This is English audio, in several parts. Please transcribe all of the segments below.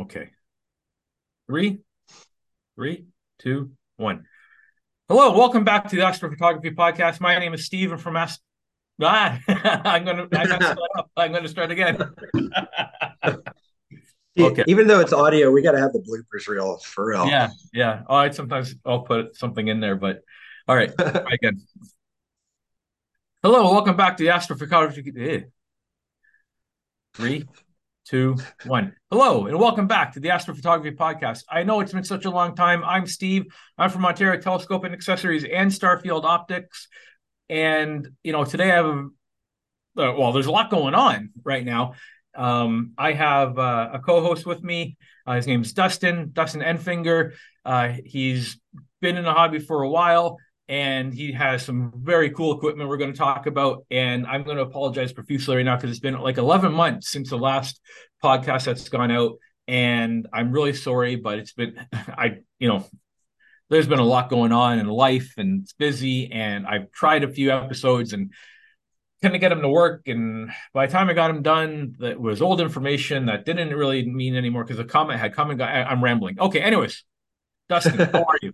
Okay. Three, three, two, one. Hello, welcome back to the Astrophotography Podcast. My name is Steven from Ast. Ah, I'm gonna I'm gonna, I'm gonna start again. okay. Even though it's audio, we got to have the bloopers reel for real. Yeah, yeah. Oh, I sometimes I'll put something in there, but all right, again. Hello, welcome back to the Astrophotography. Three, two, one. Hello, and welcome back to the Astrophotography Podcast. I know it's been such a long time. I'm Steve. I'm from Ontario Telescope and Accessories and Starfield Optics. And, you know, today I have, a, uh, well, there's a lot going on right now. Um, I have uh, a co host with me. Uh, his name's Dustin, Dustin Enfinger. Uh, he's been in the hobby for a while and he has some very cool equipment we're going to talk about. And I'm going to apologize profusely right now because it's been like 11 months since the last podcast that's gone out. And I'm really sorry, but it's been, I, you know, there's been a lot going on in life and it's busy. And I've tried a few episodes and kind of get them to work. And by the time I got them done, that was old information that didn't really mean anymore because the comment had come and gone. I'm rambling. Okay. Anyways, Dustin, how are you?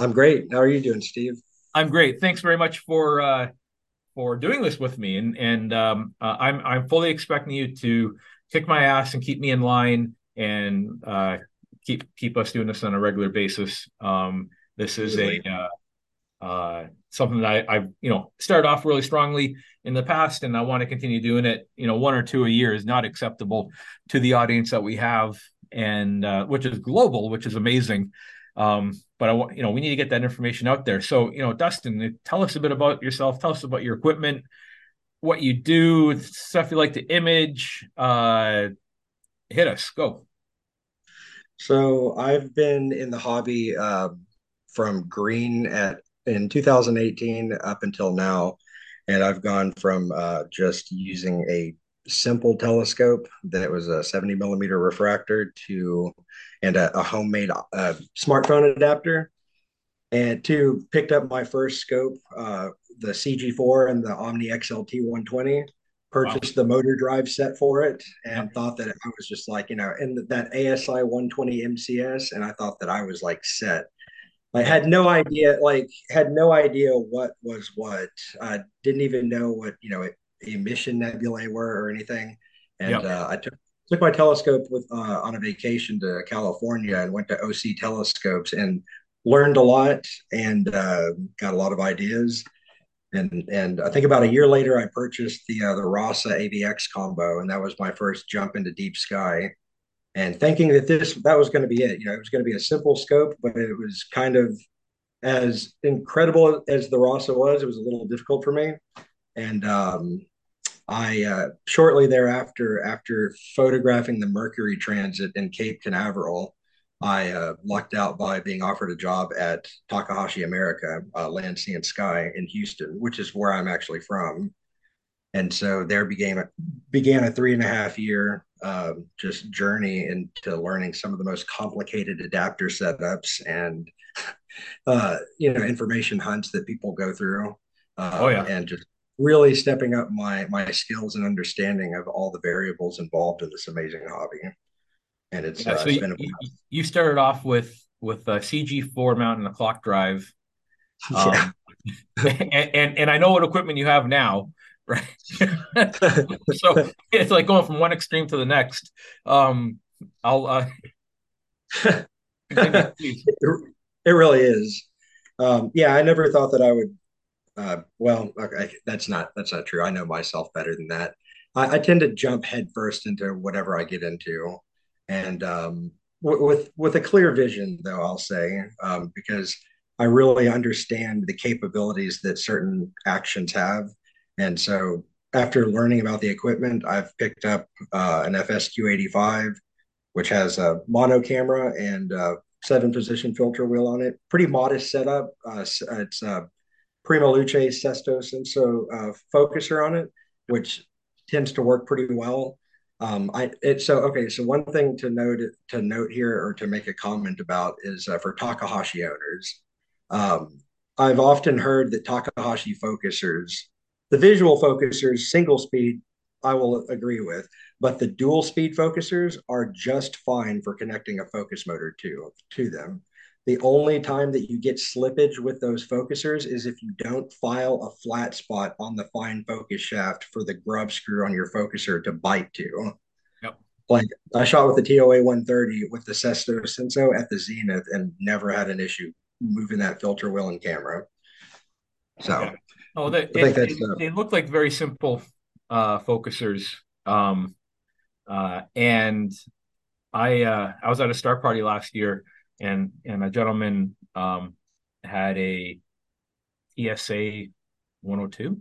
I'm great. How are you doing, Steve? I'm great. Thanks very much for uh, for doing this with me, and and um, uh, I'm I'm fully expecting you to kick my ass and keep me in line and uh, keep keep us doing this on a regular basis. Um, this is a uh, uh, something that I, I you know started off really strongly in the past, and I want to continue doing it. You know, one or two a year is not acceptable to the audience that we have, and uh, which is global, which is amazing. Um, but I want, you know, we need to get that information out there. So, you know, Dustin, tell us a bit about yourself. Tell us about your equipment, what you do, stuff you like to image. Uh, hit us, go. So, I've been in the hobby uh, from green at in 2018 up until now, and I've gone from uh, just using a simple telescope that was a 70 millimeter refractor to and a, a homemade uh, smartphone adapter and two picked up my first scope uh, the cg4 and the omni xlt 120 purchased wow. the motor drive set for it and thought that i was just like you know in that asi 120 mcs and i thought that i was like set I had no idea, like, had no idea what was what. I didn't even know what you know emission nebulae were or anything. And yep. uh, I took took my telescope with uh, on a vacation to California and went to OC Telescopes and learned a lot and uh, got a lot of ideas. And and I think about a year later, I purchased the uh, the Rasa AVX combo, and that was my first jump into deep sky. And thinking that this that was going to be it, you know, it was going to be a simple scope, but it was kind of as incredible as the Rasa was. It was a little difficult for me, and um, I uh, shortly thereafter, after photographing the Mercury transit in Cape Canaveral, I uh, lucked out by being offered a job at Takahashi America, uh, Land, Sea, and Sky in Houston, which is where I'm actually from. And so there began a, began a three and a half year um, just journey into learning some of the most complicated adapter setups and uh, you know information hunts that people go through. oh yeah, and just really stepping up my my skills and understanding of all the variables involved in this amazing hobby. And it's, yeah, uh, so it's you, you, started off with with a CG4 mount and a clock drive. Um, yeah. and, and and I know what equipment you have now, right? so it's like going from one extreme to the next. Um, I'll uh, it, it really is. Um, yeah, I never thought that I would uh, well, okay, that's not that's not true. I know myself better than that. I, I tend to jump headfirst into whatever I get into, and um, w- with with a clear vision, though I'll say, um, because I really understand the capabilities that certain actions have, and so after learning about the equipment, I've picked up uh, an FSQ85, which has a mono camera and a seven position filter wheel on it. Pretty modest setup. Uh, it's uh, Prima Luce Esatto uh, focuser on it, which tends to work pretty well. Um, I it so okay. So one thing to note to note here or to make a comment about is uh, for Takahashi owners. Um, I've often heard that Takahashi focusers, the visual focusers, single speed I will agree with. But the dual speed focusers are just fine for connecting a focus motor to to them. The only time that you get slippage with those focusers is if you don't file a flat spot on the fine focus shaft for the grub screw on your focuser to bite to. Yep. Like I shot with the TOA 130 with the Sesto Senso at the Zenith and never had an issue moving that filter wheel and camera. So, yeah. oh, they, it, it, uh, they look like very simple uh, focusers. Um, uh, and I uh, I was at a star party last year, and and a gentleman um, had a FS 102.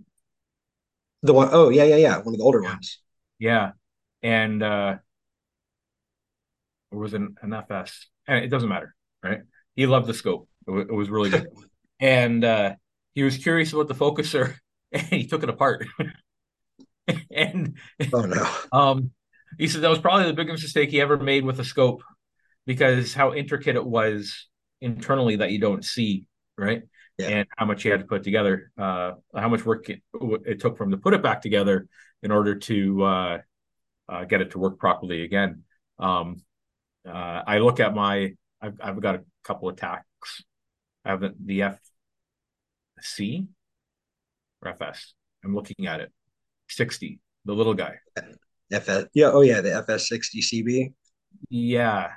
The one, oh yeah, yeah, yeah, one of the older ones. Yeah, and uh, it was an, an FS. And it doesn't matter, right? He loved the scope. It, w- it was really good, and uh, he was curious about the focuser, and he took it apart. and oh no, um, he said that was probably the biggest mistake he ever made with a scope because how intricate it was internally that you don't see, right? Yeah. And how much you had to put together, uh, how much work it, it, took from to put it back together in order to uh, uh, get it to work properly again. Um, uh, I look at my, I've, I've got a couple of Taks. I have the, the FC or FS. I'm looking at it. 60, the little guy. FS, yeah, oh yeah, the FS60 CB. Yeah,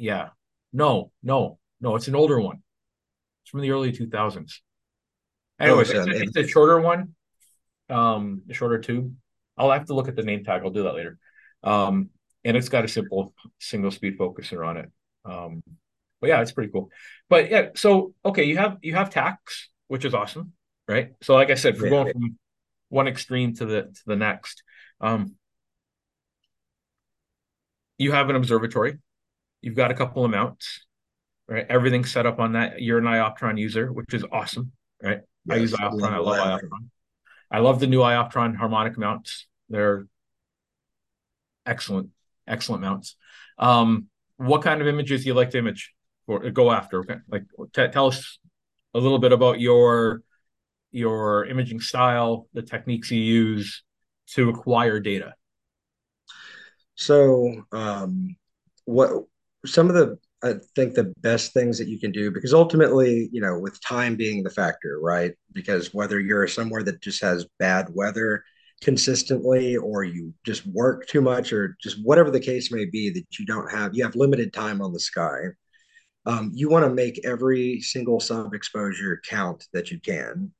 yeah. No, no, no. It's an older one. It's from the early 2000s. Anyways, oh, it's, a, it's, a, shorter one, um, a shorter tube. I'll have to look at the name tag. I'll do that later. Um, and it's got a simple single speed focuser on it. Um, but yeah, it's pretty cool. But yeah, so okay, you have you have Taks, which is awesome, right? So like I said, yeah. going from one extreme to the to the next. Um, you have an observatory. You've got a couple of mounts, right? Everything's set up on that. You're an Ioptron user, which is awesome, right? Yes, I use Ioptron. I love Ioptron. I love the new Ioptron harmonic mounts. They're excellent, excellent mounts. Um, what kind of images do you like to image or go after? Okay, like t- tell us a little bit about your your imaging style, the techniques you use to acquire data? So, um, what some of the I think the best things that you can do because ultimately, you know, with time being the factor, right? Because whether you're somewhere that just has bad weather consistently or you just work too much or just whatever the case may be that you don't have you have limited time on the sky um, you want to make every single sub exposure count that you can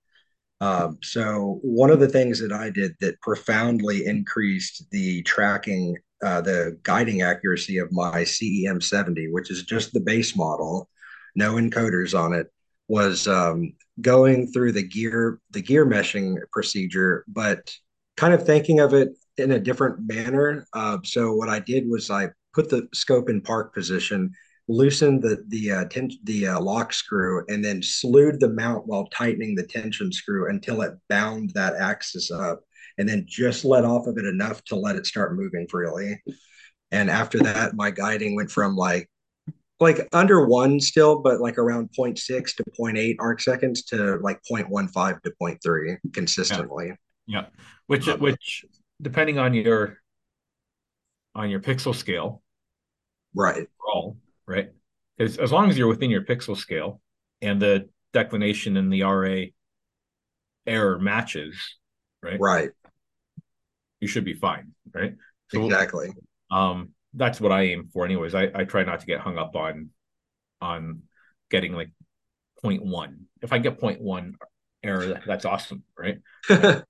um, so one of the things that I did that profoundly increased the tracking, uh, the guiding accuracy of my CEM 70, which is just the base model, no encoders on it, was um, going through the gear, the gear meshing procedure, but kind of thinking of it in a different manner. Uh, so what I did was I put the scope in park position loosened the the uh, ten, the uh, lock screw and then slewed the mount while tightening the tension screw until it bound that axis up and then just let off of it enough to let it start moving freely and after that my guiding went from like like under one still but like around 0.6 to 0.8 arc seconds to like 0.15 to 0.3 consistently yeah, yeah. which um, which depending on your on your pixel scale right all right? Because as long as you're within your pixel scale and the declination in the RA error matches, right? Right. You should be fine, right? So, exactly. Um, that's what I aim for, anyways. I, I try not to get hung up on on getting like 0.1. If I get 0.1 error, that's awesome, right? but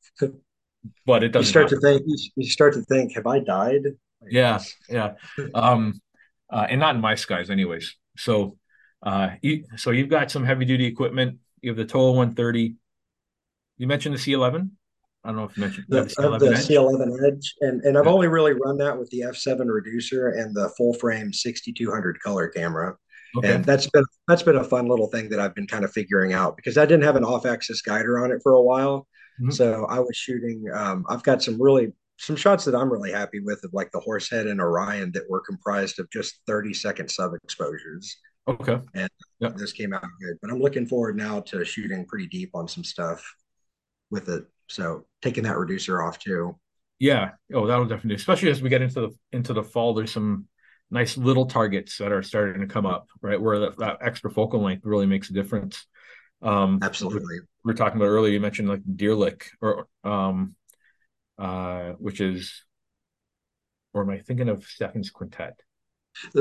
it doesn't. You start to think. You start to think, have I died? Yeah, yeah. Um, uh, and not in my skies, anyways. So, uh, you, so you've got some heavy duty equipment. You have the TOA 130. You mentioned the C11. I don't know if you mentioned the, the C11, the Edge. C11 Edge, and and I've yeah. only really run that with the F7 reducer and the full frame 6200 color camera. Okay. And that's been that's been a fun little thing that I've been kind of figuring out because I didn't have an off axis guider on it for a while. Mm-hmm. So I was shooting. Um, I've got some really some shots that I'm really happy with of like the Horsehead and Orion that were comprised of just 30 second sub exposures. Okay. And yep. this came out good. But I'm looking forward now to shooting pretty deep on some stuff with it. So taking that reducer off too. Yeah. Oh, that'll definitely, especially as we get into the into the fall. There's some nice little targets that are starting to come up, right? Where that, that extra focal length really makes a difference. Um, Absolutely. We were talking about earlier. You mentioned like deer lick, or um, uh, which is, or am I thinking of Stephan's quintet?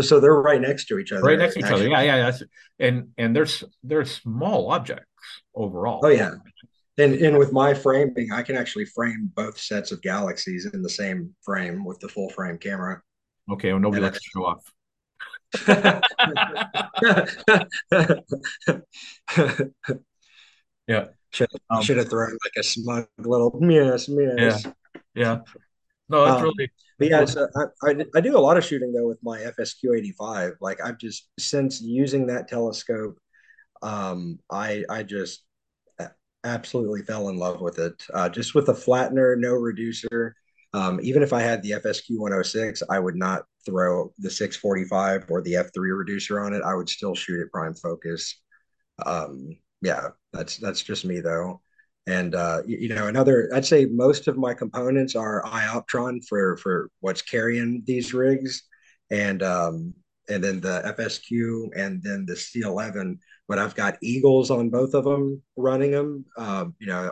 So they're right next to each other. Right next to each actually. other. Yeah, yeah. That's and and there's they're small objects overall. Oh yeah. And and with my framing, I can actually frame both sets of galaxies in the same frame with the full frame camera. Okay, well nobody and likes to show off. yeah. Should, um, should have thrown like a smug little yes, yes. Yeah. Yeah. No, that's um, really. But yeah, so I, I, I do a lot of shooting though with my FSQ eighty five. Like I've just since using that telescope, um, I I just absolutely fell in love with it. Uh, just with a flattener, no reducer. Um, even if I had the FSQ 106, I would not throw the 645 or the F3 reducer on it. I would still shoot it prime focus. Um, yeah, that's that's just me though. And uh, you, you, know, another I'd say most of my components are iOptron for for what's carrying these rigs, and um, and then the FSQ and then the C11. But I've got Eagles on both of them running them. Um, you know,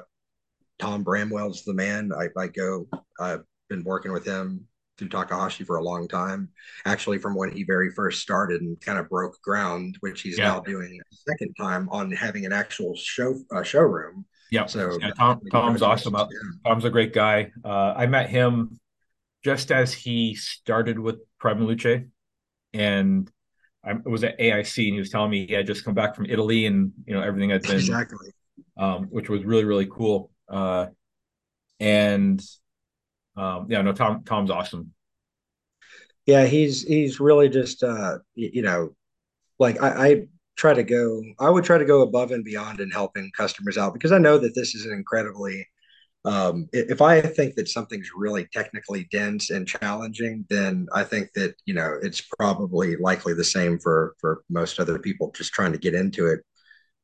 Tom Bramwell's the man. I, I go. I've been working with him through Takahashi for a long time. Actually, from when he very first started and kind of broke ground, which he's yeah. now doing a second time on having an actual show uh, showroom. Yeah. So yeah, Tom, Tom's awesome. Yeah. Tom's a great guy. Uh, I met him just as he started with Prima Luce, and I was at AIC, and he was telling me he had just come back from Italy, and you know everything had been exactly, um, which was really really cool. Uh, and um, yeah, no, Tom Tom's awesome. Yeah, he's he's really just uh, you know, like I, I try to go i would try to go above and beyond in helping customers out because i know that this is an incredibly um, if i think that something's really technically dense and challenging then i think that you know it's probably likely the same for for most other people just trying to get into it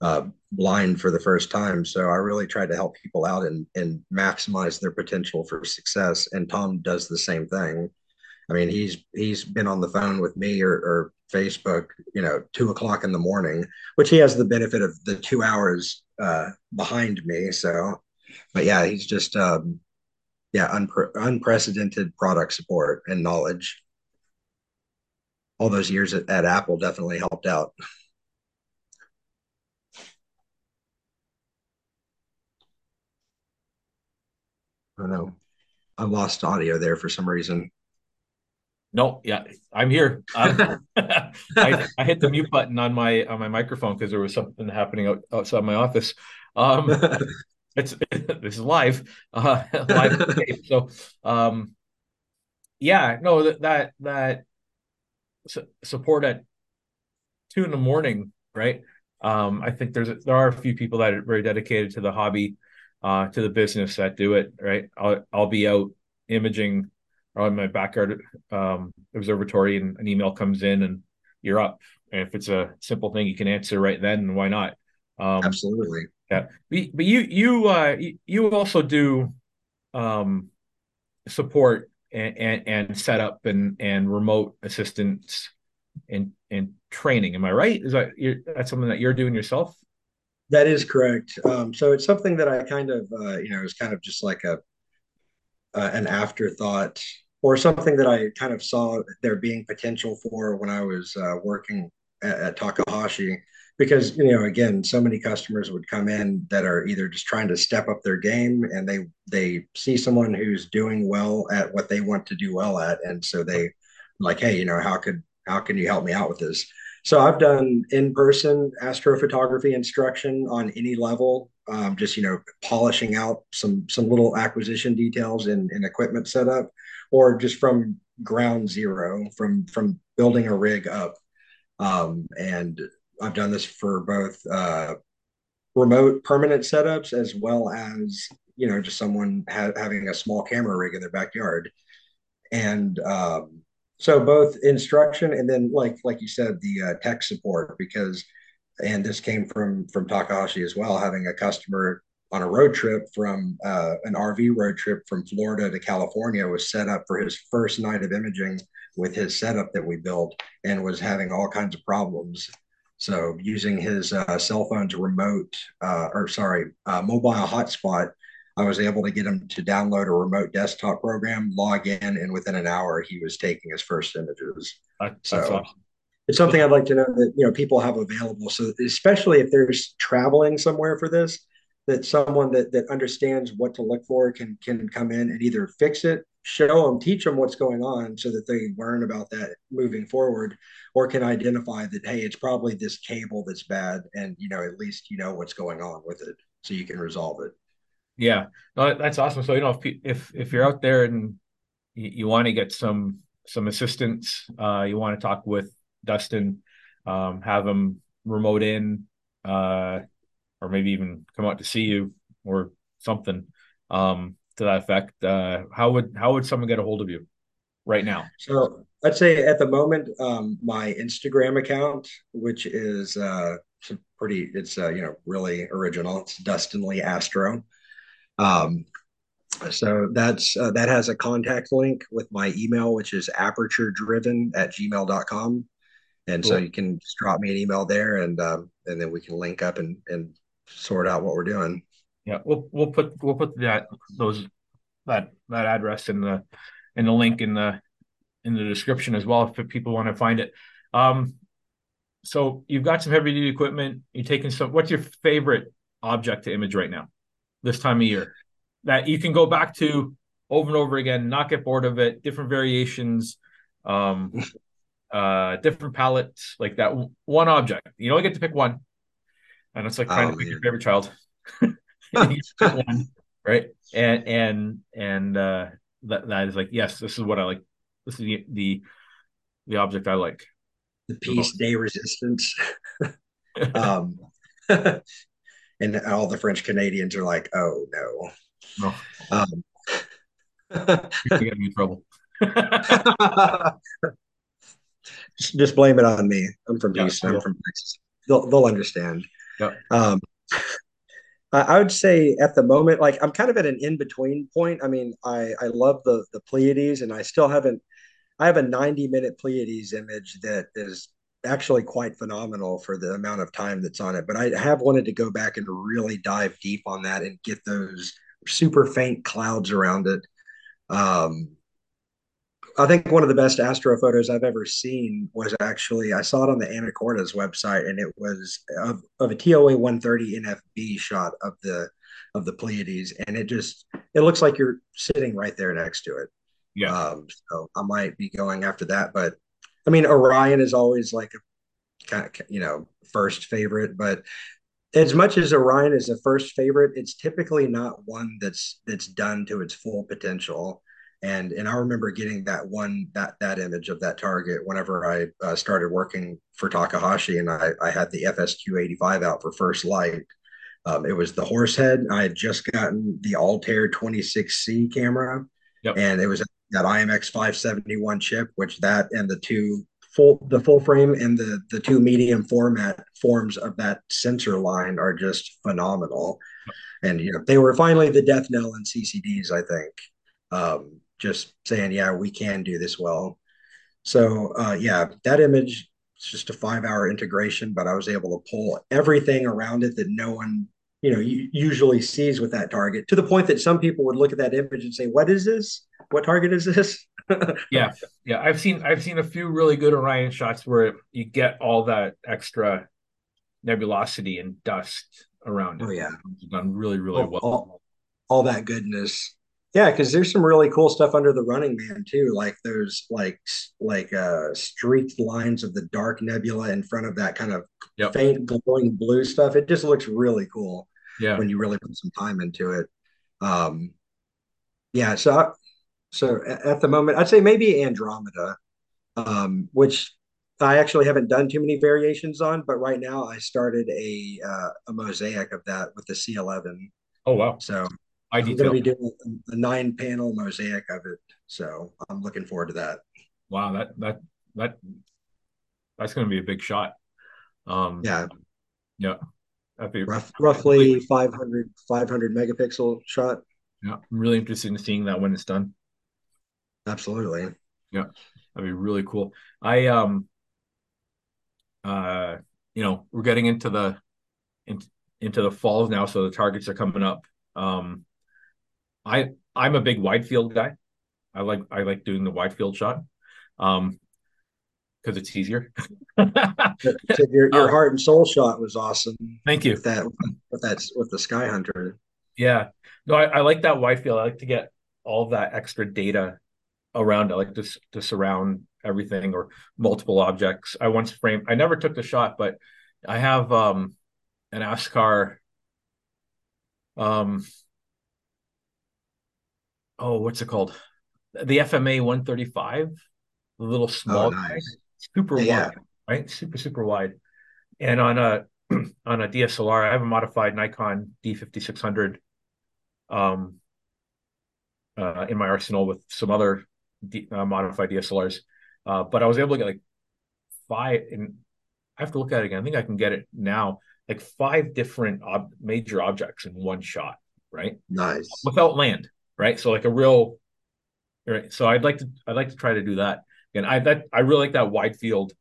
uh, blind for the first time. So i really try to help people out and and maximize their potential for success. And tom does the same thing. I mean, he's he's been on the phone with me or, or Facebook, you know, two o'clock in the morning, which he has the benefit of the two hours uh, behind me. So, but yeah, he's just um, yeah, unpre- unprecedented product support and knowledge. All those years at, at Apple definitely helped out. I don't know. I lost audio there for some reason. No, yeah, I'm here. Um, I, I, hit the mute button on my on my microphone because there was something happening out, outside my office. Um, it's this is live, uh, live. so, um, yeah, no, that that that support at two in the morning, right? Um, I think there's there are a few people that are very dedicated to the hobby, uh, to the business that do it, right? I'll I'll be out imaging on my backyard um, observatory and an email comes in and you're up. And if it's a simple thing you can answer right then, why not? Um, Absolutely. Yeah. But you, you, uh, you also do um, support and, and, and setup and, and remote assistance and, and training. Am I right? Is that, that's something that you're doing yourself? That is correct. Um, so it's something that I kind of, uh, you know, is kind of just like a, uh, an afterthought or something that I kind of saw there being potential for when I was uh, working at, at, Takahashi. Because you know, again, so many customers would come in that are either just trying to step up their game, and they they see someone who's doing well at what they want to do well at, and so they like, hey, you know, how could how can you help me out with this? So I've done in-person astrophotography instruction on any level, um, just you know, polishing out some some little acquisition details in, in equipment setup or just from ground zero, from from building a rig up. Um, and I've done this for both uh, remote permanent setups as well as you know just someone ha- having a small camera rig in their backyard. And um, so both instruction and then like like you said the uh, tech support because and this came from from Takahashi as well having a customer on a road trip from uh, an RV road trip from Florida to California was set up for his first night of imaging with his setup that we built and was having all kinds of problems. So using his uh, cell phone's remote, uh, or sorry, uh, mobile hotspot, I was able to get him to download a remote desktop program, log in, and within an hour he was taking his first images. That's so awesome. it's something I'd like to know that you know people have available. So especially if there's traveling somewhere for this, that someone that that understands what to look for can can come in and either fix it show them, teach them what's going on so that they learn about that moving forward, or can identify that, hey, it's probably this cable that's bad. And, you know, at least you know what's going on with it so you can resolve it. Yeah, no, that's awesome. So, you know, if, if, if you're out there and you, you want to get some, some assistance, uh, you want to talk with Dustin, um, have him remote in, uh, or maybe even come out to see you or something. Um, to that effect, uh, how would how would someone get a hold of you right now? So I'd say at the moment, um, my Instagram account, which is uh, pretty, it's uh, you know really original. It's Dustin Lee Astro. Um, so that's uh, that has a contact link with my email, which is aperture driven at gmail.com. And cool. so you can just drop me an email there and um, and then we can link up and, and sort out what we're doing. Yeah, we'll we'll put we'll put that those that that address in the in the link in the in the description as well if people want to find it. Um, so you've got some heavy duty equipment. You're taking some. What's your favorite object to image right now, this time of year, that you can go back to over and over again, not get bored of it. Different variations, um, uh, different palettes, like that one object. You only get to pick one, and it's like trying oh, to pick man. your favorite child. one, right? And and and uh, that that is like yes, this is what I like. This is the the, the object I like. The peace day resistance. um, and all the French Canadians are like, oh no. No. Um, You're get me in trouble. just, just blame it on me. I'm from yeah, Houston. I'm from Texas. They'll they'll understand. Yeah. Um, I would say at the moment, like I'm kind of at an in between point. I mean, I I love the the Pleiades, and I still haven't. I have a 90 minute Pleiades image that is actually quite phenomenal for the amount of time that's on it. But I have wanted to go back and really dive deep on that and get those super faint clouds around it. Um, I think one of the best astro photos I've ever seen was actually I saw it on the Anacortes website, and it was of, of a TOA 130 NFB shot of the of the Pleiades, and it just it looks like you're sitting right there next to it. Yeah. Um, so I might be going after that, but I mean Orion is always like a kind of you know first favorite, but as much as Orion is a first favorite, it's typically not one that's that's done to its full potential and and I remember getting that one that that image of that target whenever I uh, started working for Takahashi, and I, I had the FSQ 85 out for first light. Um, it was the horse head. I had just gotten the Altair 26C camera, yep. and it was that IMX 571 chip, which that and the two full the full frame and the the two medium format forms of that sensor line are just phenomenal. And you know they were finally the death knell in CCDs, I think. Um, just saying, yeah, we can do this well. So uh, yeah, that image it's just a five hour integration, but I was able to pull everything around it that no one, you know, usually sees with that target to the point that some people would look at that image and say, what is this? What target is this? yeah. Yeah. I've seen, I've seen a few really good Orion shots where you get all that extra nebulosity and dust around it. Oh yeah. It's done really, really all, well. All, all that goodness yeah, because there's some really cool stuff under the Running Man too. Like there's like like uh streaked lines of the dark nebula in front of that kind of yep. faint glowing blue stuff. It just looks really cool. Yeah, when you really put some time into it. Um, yeah. So I, so at the moment, I'd say maybe Andromeda, um, which I actually haven't done too many variations on, but right now I started a uh, a mosaic of that with the C11. Oh wow! So I'm going to be doing a nine panel mosaic of it. So I'm looking forward to that. Wow. That, that, that, that's going to be a big shot. Um, yeah. Yeah. That'd be Rough, roughly 500 500 megapixel shot. Yeah, I'm really interested in seeing that when it's done. Absolutely. Yeah, that'd be really cool. I um uh you know, we're getting into the in, into the falls now, so the targets are coming up. Um I I'm a big wide field guy. I like I like doing the wide field shot. Um because it's easier. your your um, heart and soul shot was awesome. Thank you. With that with that with the Sky Hunter. Yeah. No, I, I like that wide field. I like to get all that extra data around it, like to to surround everything or multiple objects. I once framed. I never took the shot, but I have um an Askar. Um. Oh, what's it called? The FMA 135, the little small oh, nice. guy super yeah. wide, right? Super super wide. And on a on a DSLR, I have a modified Nikon D5600 um, uh, in my arsenal with some other D, uh, modified DSLRs. Uh, but I was able to get like five, and I have to look at it again. I think I can get it now, like five different ob- major objects in one shot, right? Nice. Without land, right? So like a real, right? So I'd like to, I'd like to try to do that. And I that I really like that wide field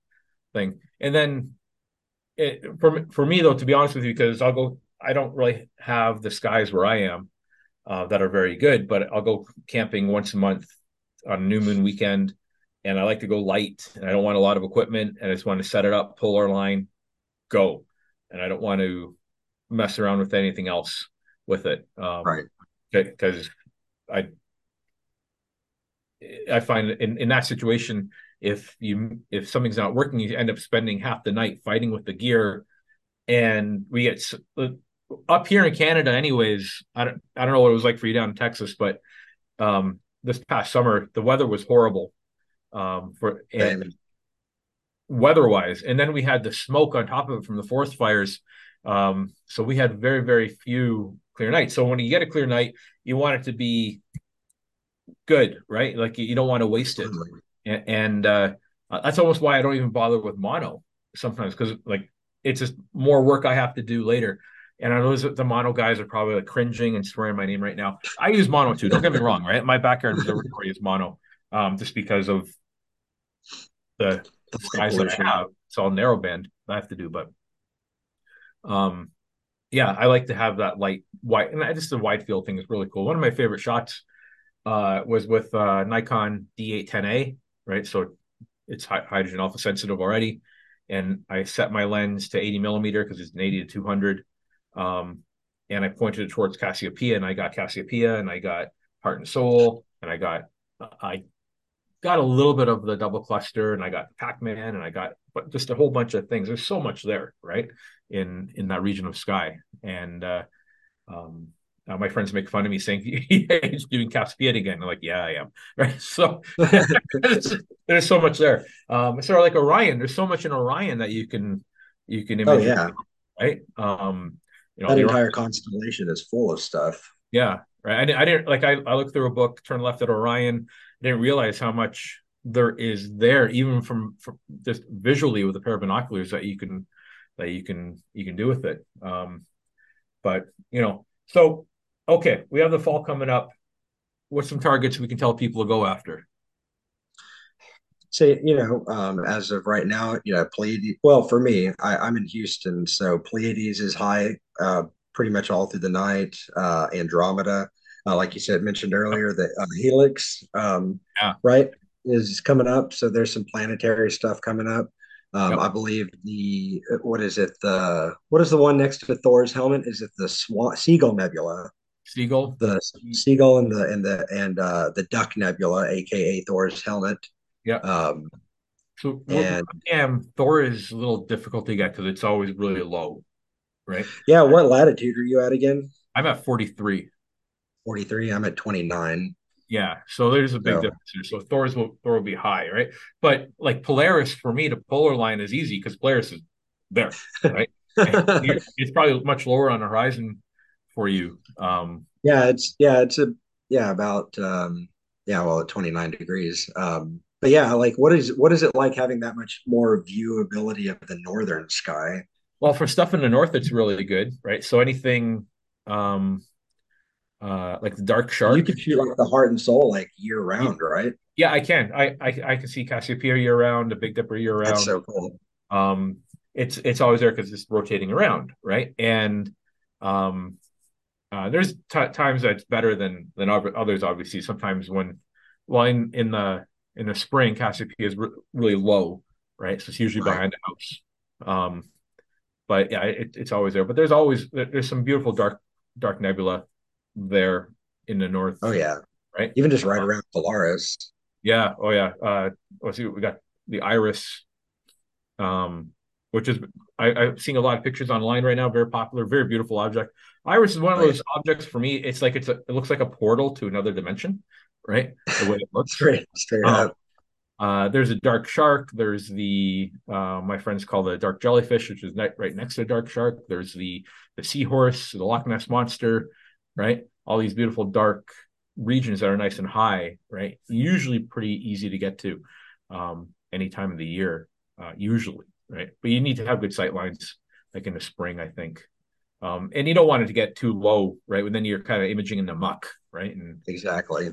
thing. And then it, for for me though, to be honest with you, because I'll go, I don't really have the skies where I am uh, that are very good, but I'll go camping once a month on a new moon weekend, and I like to go light, and I don't want a lot of equipment, and I just want to set it up, polar align, go, and I don't want to mess around with anything else with it, um, right? Because I I find in, in that situation, if you if something's not working, you end up spending half the night fighting with the gear, and we get uh, up here in Canada, anyways. I don't I don't know what it was like for you down in Texas, but um, this past summer the weather was horrible um, for and weather-wise, and then we had the smoke on top of it from the forest fires. Um, so we had very very few clear nights. So when you get a clear night, you want it to be good, right? Like you don't want to waste it. And, and uh, that's almost why I don't even bother with mono sometimes because like it's just more work I have to do later. And I know the mono guys are probably like cringing and swearing my name right now. I use mono too. Don't get me wrong, right? My backyard observatory is mono, um, just because of the, the skies that I have. It's all narrowband I have to do, but um, yeah, I like to have that light white, and just the wide field thing is really cool. One of my favorite shots uh, was with uh, Nikon D810A, right? So it's hydrogen alpha sensitive already. And I set my lens to 80 millimeter because it's an 80 to 200. Um, and I pointed it towards Cassiopeia and I got Cassiopeia and I got Heart and Soul and I got, I got a little bit of the double cluster and I got Pac-Man and I got but just a whole bunch of things. There's so much there, right? In, in that region of sky. And, uh, um, uh, my friends make fun of me saying he's doing Cassiopeia again. I'm like, yeah, I am. Right. So there's, so much there. Um, sort of like Orion. There's so much in Orion that you can you can imagine. Oh yeah. Right. Um, you know, that entire Orion, constellation is full of stuff. Yeah. Right. I, I didn't like. I, I looked through a book, turned left at Orion. Didn't realize how much there is there, even from, from just visually with a pair of binoculars that you can that you can you can do with it. Um, but you know, so okay, we have the fall coming up. What's some targets we can tell people to go after? Say, you know, um, as of right now, you know, Pleiades. Well, for me, I, am in Houston, so Pleiades is high uh, pretty much all through the night. Uh, Andromeda, uh, like you said, mentioned earlier, the uh, Helix, um, yeah. right, is coming up. So there's some planetary stuff coming up. Um, yep. I believe the what is it? The what is the one next to Thor's helmet? Is it the Swan, Seagull Nebula? Seagull, the seagull, and the and the and uh, the Duck Nebula, aka Thor's helmet. Yeah. Um, so and and Thor is a little difficult to get because it's always really low, right? Yeah. What latitude are you at again? I'm at 43. 43. I'm at 29. Yeah, so there's a big difference here. So Thor's will Thor will be high, right? But like Polaris for me, the polar line is easy because Polaris is there, right? it's probably much lower on the horizon for you. Um, yeah, it's yeah, it's a yeah about um, yeah, well, at 29 degrees. Um, but yeah, like what is what is it like having that much more viewability of the northern sky? Well, for stuff in the north, it's really good, right? So anything um uh like the dark shark. You can shoot like the heart and soul like year round, right? Yeah, I can. I I, I can see Cassiopeia year round, the Big Dipper year round. That's so cool. Um, it's it's always there because it's rotating around, right? And um, uh, there's t- times that's better than than others. Obviously, sometimes when well in in the in the spring, Cassiopeia is re- really low, right? So it's usually right. behind the house. Um, but yeah, it, it's always there. But there's always there's some beautiful dark dark nebula there in the north. Oh yeah, right. Even just right uh, around Polaris. Yeah. Oh yeah. Uh, let's see. We got the Iris, um, which is I, I'm seeing a lot of pictures online right now. Very popular, very beautiful object. Iris is one of those right. objects for me. It's like it's a, it looks like a portal to another dimension, right? The way it looks. straight, straight um, up. Uh, there's a dark shark. There's the uh, my friends call the dark jellyfish, which is right next to the dark shark. There's the the seahorse, the Loch Ness monster, right? All these beautiful dark regions that are nice and high, right? Usually pretty easy to get to um, any time of the year, uh, usually, right? But you need to have good sight lines, like in the spring, I think. Um, and you don't want it to get too low, right? And then you're kind of imaging in the muck, right? And exactly,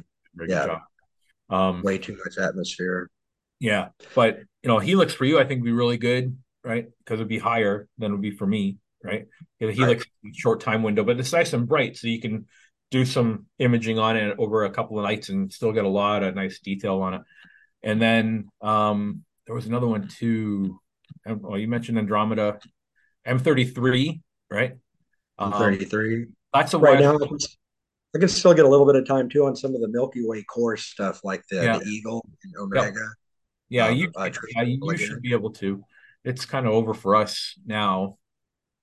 yeah. Um, Way too much atmosphere. Yeah, but you know, Helix for you, I think would be really good, right? Because it'd be higher than it would be for me, right? The Helix right. short time window, but it's nice and bright, so you can do some imaging on it over a couple of nights and still get a lot of nice detail on it. And then um, there was another one too. Um, well, you mentioned Andromeda, M33, right? M33. Um, that's a right now. I can still get a little bit of time too on some of the Milky Way core stuff, like the, yeah. the Eagle and Omega. Yep. Yeah, um, you, uh, yeah, you should be able to. It's kind of over for us now.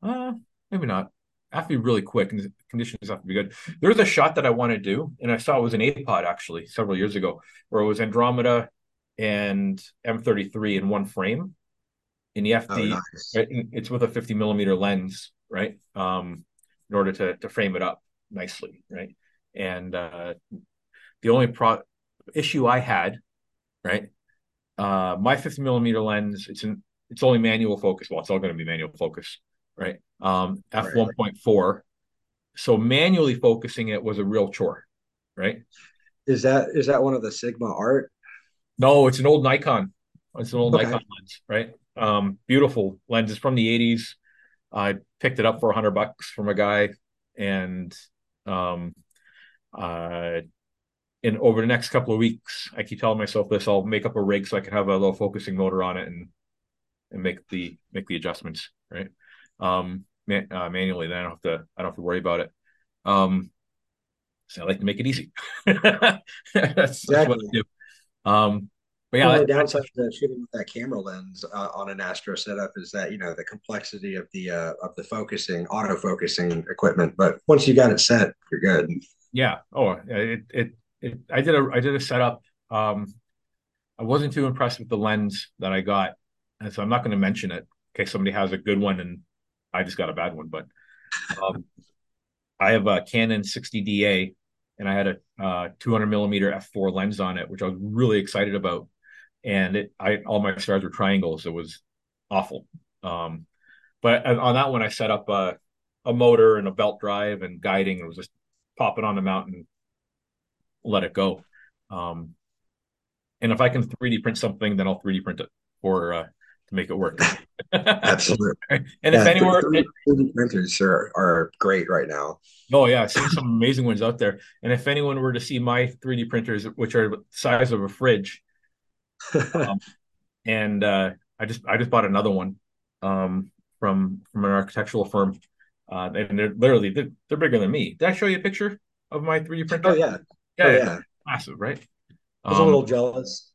Uh, maybe not I have to be really quick and the conditions have to be good. There's a shot that I want to do, and I saw it was an APOD actually several years ago, where it was Andromeda and M33 in one frame. In the FD, oh, nice. it's with a 50 millimeter lens, right? Um, in order to to frame it up nicely, right? And uh, the only pro issue I had, right? Uh, my 50 millimeter lens, it's an it's only manual focus. Well, it's all going to be manual focus right? Um, f one point four. So manually focusing it was a real chore, right? Is that is that one of the Sigma art? No, it's an old Nikon. It's an old okay. Nikon lens, right? Um, beautiful lens. It's from the '80s. I picked it up for a hundred bucks from a guy, and um, uh, in over the next couple of weeks, I keep telling myself this: I'll make up a rig so I can have a low focusing motor on it and and make the make the adjustments, right? Um, man, uh, manually. Then I don't have to I don't have to worry about it. Um, so I like to make it easy. that's, exactly. that's, what I do. Um, but yeah, well, the downside to shooting with that camera lens uh, on an Astro setup is that you know the complexity of the uh, of the focusing, auto focusing equipment. But once you got it set, you're good. Yeah. Oh, it it, it I did a I did a setup. Um, I wasn't too impressed with the lens that I got, and so I'm not going to mention it in case somebody has a good one and I just got a bad one, but um, I have a Canon 60DA and I had a uh, 200 millimeter f4 lens on it, which I was really excited about. And it, I all my stars were triangles. It was awful. Um, but on that one, I set up a, a motor and a belt drive and guiding. It was just pop it on the mountain, let it go. Um, and if I can 3D print something, then I'll 3D print it for uh, to make it work. Absolutely. and yeah, if anyone 3D printers are, are great right now. Oh yeah, I see some amazing ones out there. And if anyone were to see my 3D printers, which are the size of a fridge, um, and uh, I just I just bought another one um, from from an architectural firm, uh, and they're literally they're, they're, bigger than me. Did I show you a picture of my 3D printer? Oh yeah, yeah, oh, yeah. massive, right? I was um, a little jealous.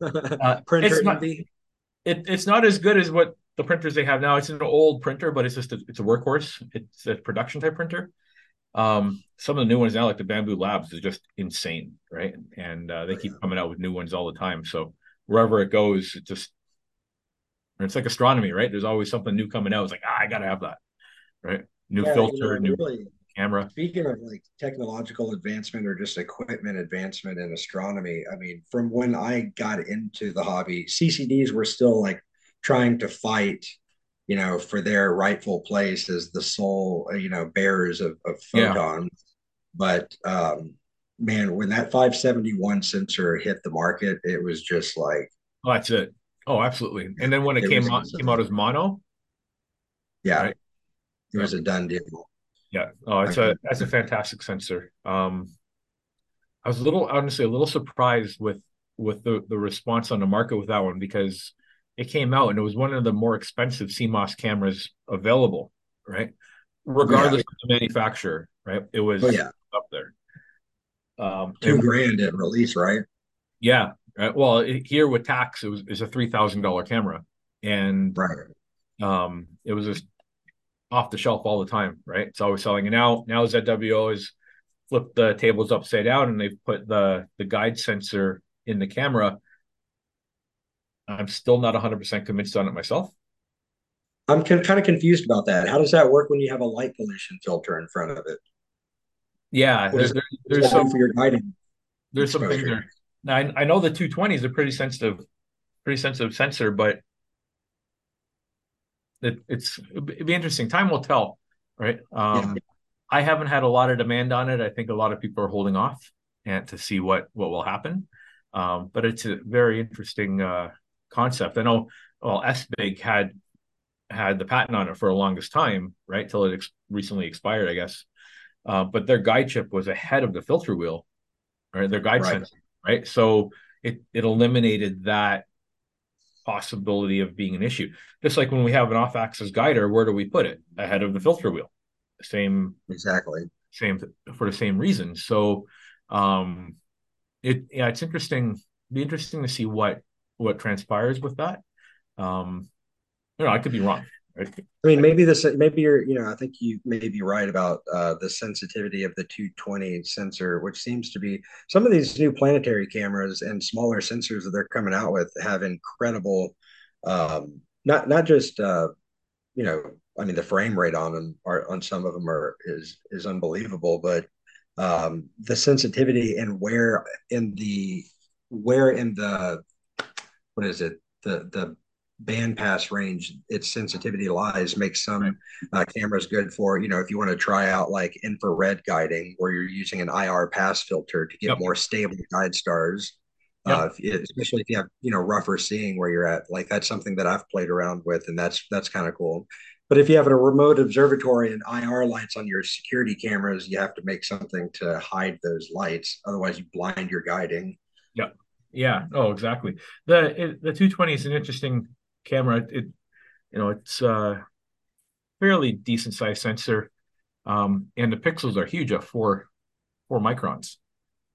uh, Printer not, envy it, it's not as good as what the printers they have now. It's an old printer, but it's just a, it's a workhorse. It's a production type printer. Um, some of the new ones now, like the Bambu Labs, is just insane, right? And uh, they keep coming out with new ones all the time. So wherever it goes, it just it's like astronomy, right? There's always something new coming out. It's like ah, I gotta have that, right? New yeah, filter, you know, new really, camera. Speaking of like technological advancement or just equipment advancement in astronomy, I mean, from when I got into the hobby, CCDs were still like trying to fight you know, for their rightful place as the sole, you know, bearers of, of photons. Yeah. But um, man, when that 571 sensor hit the market, it was just like, oh, that's it. Oh, absolutely. And then when it, it came out, came out as mono, yeah, right? it was a done deal. Yeah. Oh, it's a that's a fantastic sensor. Um, I was a little honestly a little surprised with with the the response on the market with that one because it came out and it was one of the more expensive CMOS cameras available, right? Regardless yeah. of the manufacturer, right? It was oh, yeah. up there. Um, Two grand at release, right? Yeah. Right. Well, it, here with tax, it was is a three thousand dollar camera, and right. um, it was just off the shelf all the time, right? It's always selling. And now, now ZWO has flipped the tables upside down, and they've put the the guide sensor in the camera. I'm still not 100% convinced on it myself. I'm con- kind of confused about that. How does that work when you have a light pollution filter in front of it? Yeah, there's, there, there's some for your guiding. There's some things there. Now I, I know the 220 is a pretty sensitive, pretty sensitive sensor, but it, it's it'd be interesting. Time will tell, right? Um, yeah. I haven't had a lot of demand on it. I think a lot of people are holding off and to see what what will happen. Um, but it's a very interesting uh, concept. I know. Well, SBIG had had the patent on it for the longest time, right? Till it ex- recently expired, I guess. Uh, but their guide chip was ahead of the filter wheel, right? Their guide right. sensor, right? So it it eliminated that possibility of being an issue. Just like when we have an off-axis guider, where do we put it? Ahead of the filter wheel. Same exactly. Same for the same reason. So um it yeah, it's interesting. Be interesting to see what what transpires with that. Um you know, I could be wrong. I mean, maybe this, maybe you're, you know, I think you may be right about uh, the sensitivity of the 220 sensor, which seems to be some of these new planetary cameras and smaller sensors that they're coming out with have incredible, um, not not just, uh, you know, I mean, the frame rate on them are on some of them are is is unbelievable, but um, the sensitivity and where in the where in the what is it? The the bandpass range its sensitivity lies makes some uh, cameras good for you know if you want to try out like infrared guiding where you're using an ir pass filter to get yep. more stable guide stars yep. uh, if, especially if you have you know rougher seeing where you're at. Like that's something that i've played around with and that's that's kind of cool. But if you have a remote observatory and ir lights on your security cameras you have to make something to hide those lights otherwise you blind your guiding. Yeah yeah. Oh exactly. The it, the 220 is an interesting camera. It, you know, it's a fairly decent size sensor, um, and the pixels are huge at four four microns.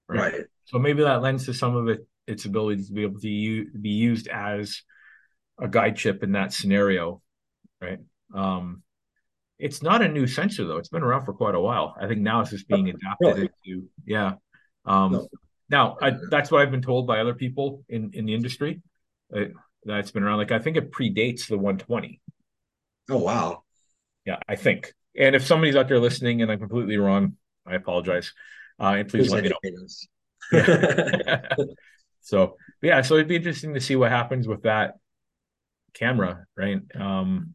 Right? right. So maybe that lends to some of it its ability to be able to u- be used as a guide chip in that scenario, right? Um, it's not a new sensor though; it's been around for quite a while. I think now it's just being adapted really? into yeah. Um, no. Now I, that's what I've been told by other people in in the industry. Uh, that's been around. Like I think it predates the 120. Oh wow. Yeah, I think. And if somebody's out there listening and I'm completely wrong, I apologize. Uh, and please, please let me know. Yeah. so yeah, so it'd be interesting to see what happens with that camera, right? Um,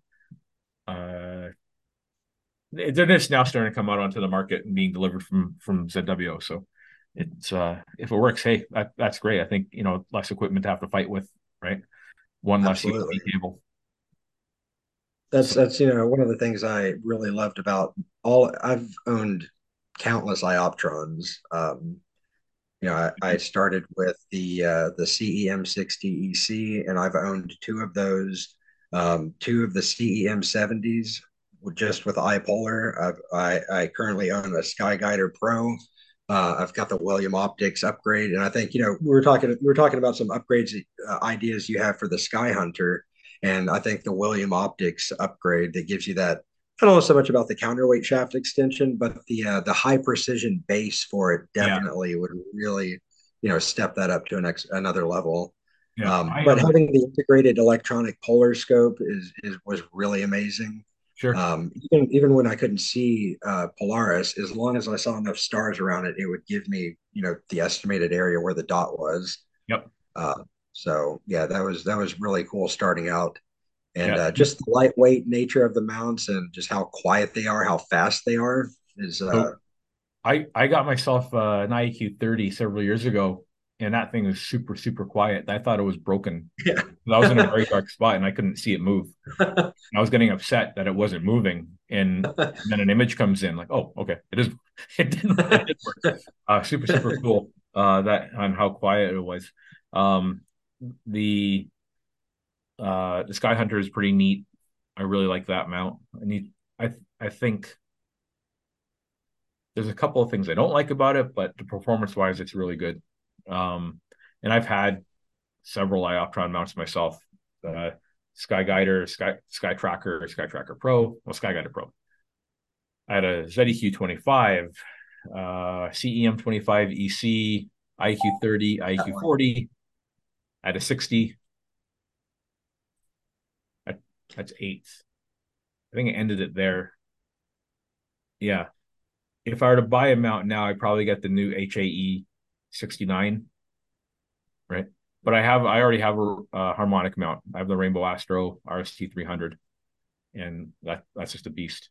uh, they're just now starting to come out onto the market and being delivered from from ZWO. So it's uh, if it works, hey, that, that's great. I think you know less equipment to have to fight with, right? One less cable. That's that's you know one of the things I really loved about all I've owned countless iOptrons. Um, you know, I, I started with the uh, the CEM60 EC, and I've owned two of those, um, two of the CEM 70s, just with iPolar. i I I currently own a SkyGuider Pro, uh, I've got the William Optics upgrade, and I think you know we were talking we were talking about some upgrades uh, ideas you have for the Sky Hunter, and I think the William Optics upgrade that gives you that. I don't know so much about the counterweight shaft extension, but the uh, the high precision base for it definitely yeah. would really, you know, step that up to an ex- another level. Yeah, um, but having the integrated electronic polar scope is is was really amazing. Sure. Um, even even when I couldn't see uh, Polaris, as long as I saw enough stars around it, it would give me, you know, the estimated area where the dot was. Yep. Uh, so yeah, that was that was really cool starting out. and yeah. uh, just the lightweight nature of the mounts and just how quiet they are, how fast they are is. Uh, I I got myself uh, an IEQ 30 several years ago, and that thing was super super quiet. I thought it was broken. Yeah. I was in a very dark spot and I couldn't see it move. I was getting upset that it wasn't moving, and, and, then an image comes in like, oh, okay, it is. It didn't, it work. Uh, super super cool. Uh, that on how quiet it was. Um, the uh, the Sky Hunter is pretty neat. I really like that mount. I need. I I think there's a couple of things I don't like about it, but the performance wise, it's really good. Um, and I've had several Ioptron mounts myself. Uh, Sky Guider, Sky Sky Tracker, Sky Tracker Pro, well, Sky Guider Pro. I had a ZEQ 25, uh, CEM 25 EC, IQ 30, IQ 40. I had a 60. That's eighth. I think I ended it there. Yeah. If I were to buy a mount now, I'd probably get the new HAE 69. Right. But I have, I already have a, a harmonic mount. I have the Rainbow Astro RST 300, and that that's just a beast.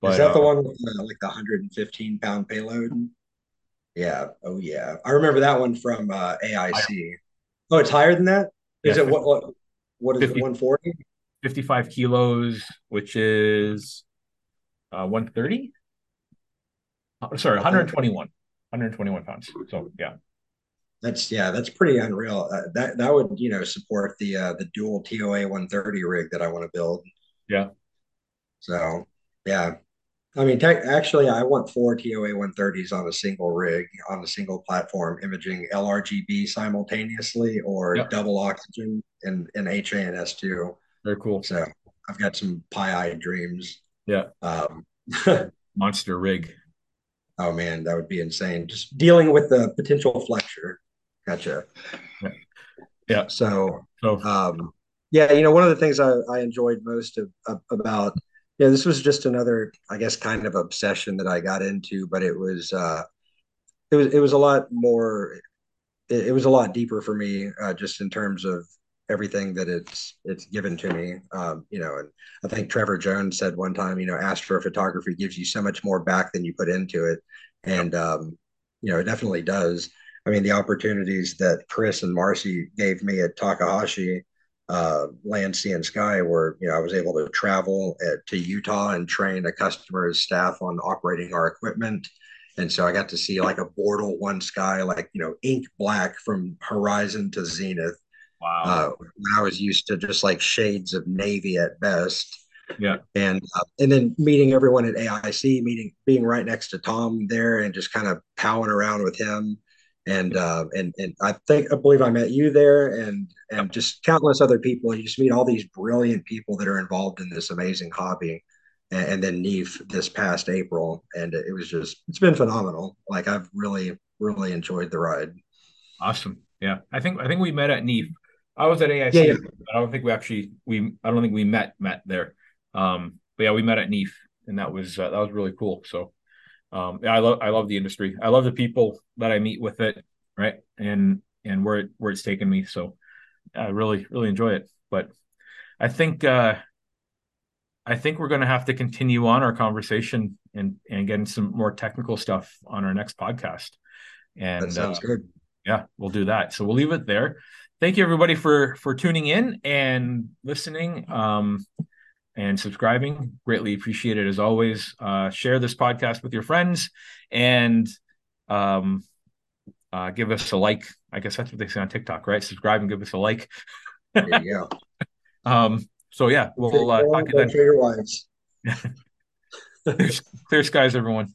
But, Is that uh, the one with uh, like the 115 pound payload? Yeah. Oh, yeah. I remember that one from uh, AIC. oh, it's higher than that. Is yeah, it 50, what, what? What is 50, it? 140? 55 kilos, which is uh, 130. Oh, sorry, 121, 121 pounds. So yeah, that's yeah, that's pretty unreal. Uh, that that would you know support the uh, the dual TOA 130 rig that I want to build. Yeah. So yeah, I mean, actually, I want four TOA 130s on a single rig on a single platform, imaging LRGB simultaneously or yep. double oxygen and, and HA and S2. Very cool. So I've got some pie-eyed dreams. Yeah. Um, Monster rig. Oh man, that would be insane. Just dealing with the potential flexure. Gotcha. Yeah. yeah. So, so um, yeah, you know, one of the things I, I enjoyed most of, of, about yeah, this was just another, I guess, kind of obsession that I got into, but it was uh, it was it was a lot more. It, it was a lot deeper for me, uh, just in terms of everything that it's it's given to me. Um, you know, and I think Trevor Jones said one time, you know, astrophotography gives you so much more back than you put into it, and um, you know, it definitely does. I mean, the opportunities that Chris and Marcy gave me at Takahashi, uh, Land, Sea, and Sky, where you know I was able to travel at, to Utah and train a customer's staff on operating our equipment. And so I got to see like a Bortle one sky, like you know, ink black from horizon to zenith Wow. Uh, when I was used to just like shades of navy at best. Yeah. And uh, and then meeting everyone at AIC, meeting being right next to Tom there, and just kind of powing around with him. And uh, and and I think I believe I met you there, and and just countless other people. You just meet all these brilliant people that are involved in this amazing hobby. And, then NEAF this past April, and it was just it's been phenomenal. Like I've really really enjoyed the ride. Awesome. Yeah, I think I think we met at NEAF I was at AIC. Yeah, yeah. I don't think we actually we I don't think we met met there. Um, but yeah, we met at NEAF, and that was uh, that was really cool. So, um, yeah, I love I love the industry. I love the people that I meet with it, right? And and where it, where it's taken me. So, I really really enjoy it. But I think uh, I think we're going to have to continue on our conversation and and getting some more technical stuff on our next podcast. And that sounds uh, good. Yeah, we'll do that. So we'll leave it there thank you everybody for for tuning in and listening um, and subscribing. Greatly appreciate it as always. Uh, share this podcast with your friends and um, uh, give us a like. I guess that's what they say on TikTok, right? Subscribe and give us a like. there you go. um, so yeah, we'll uh, talk to you then. Clear, clear skies, everyone.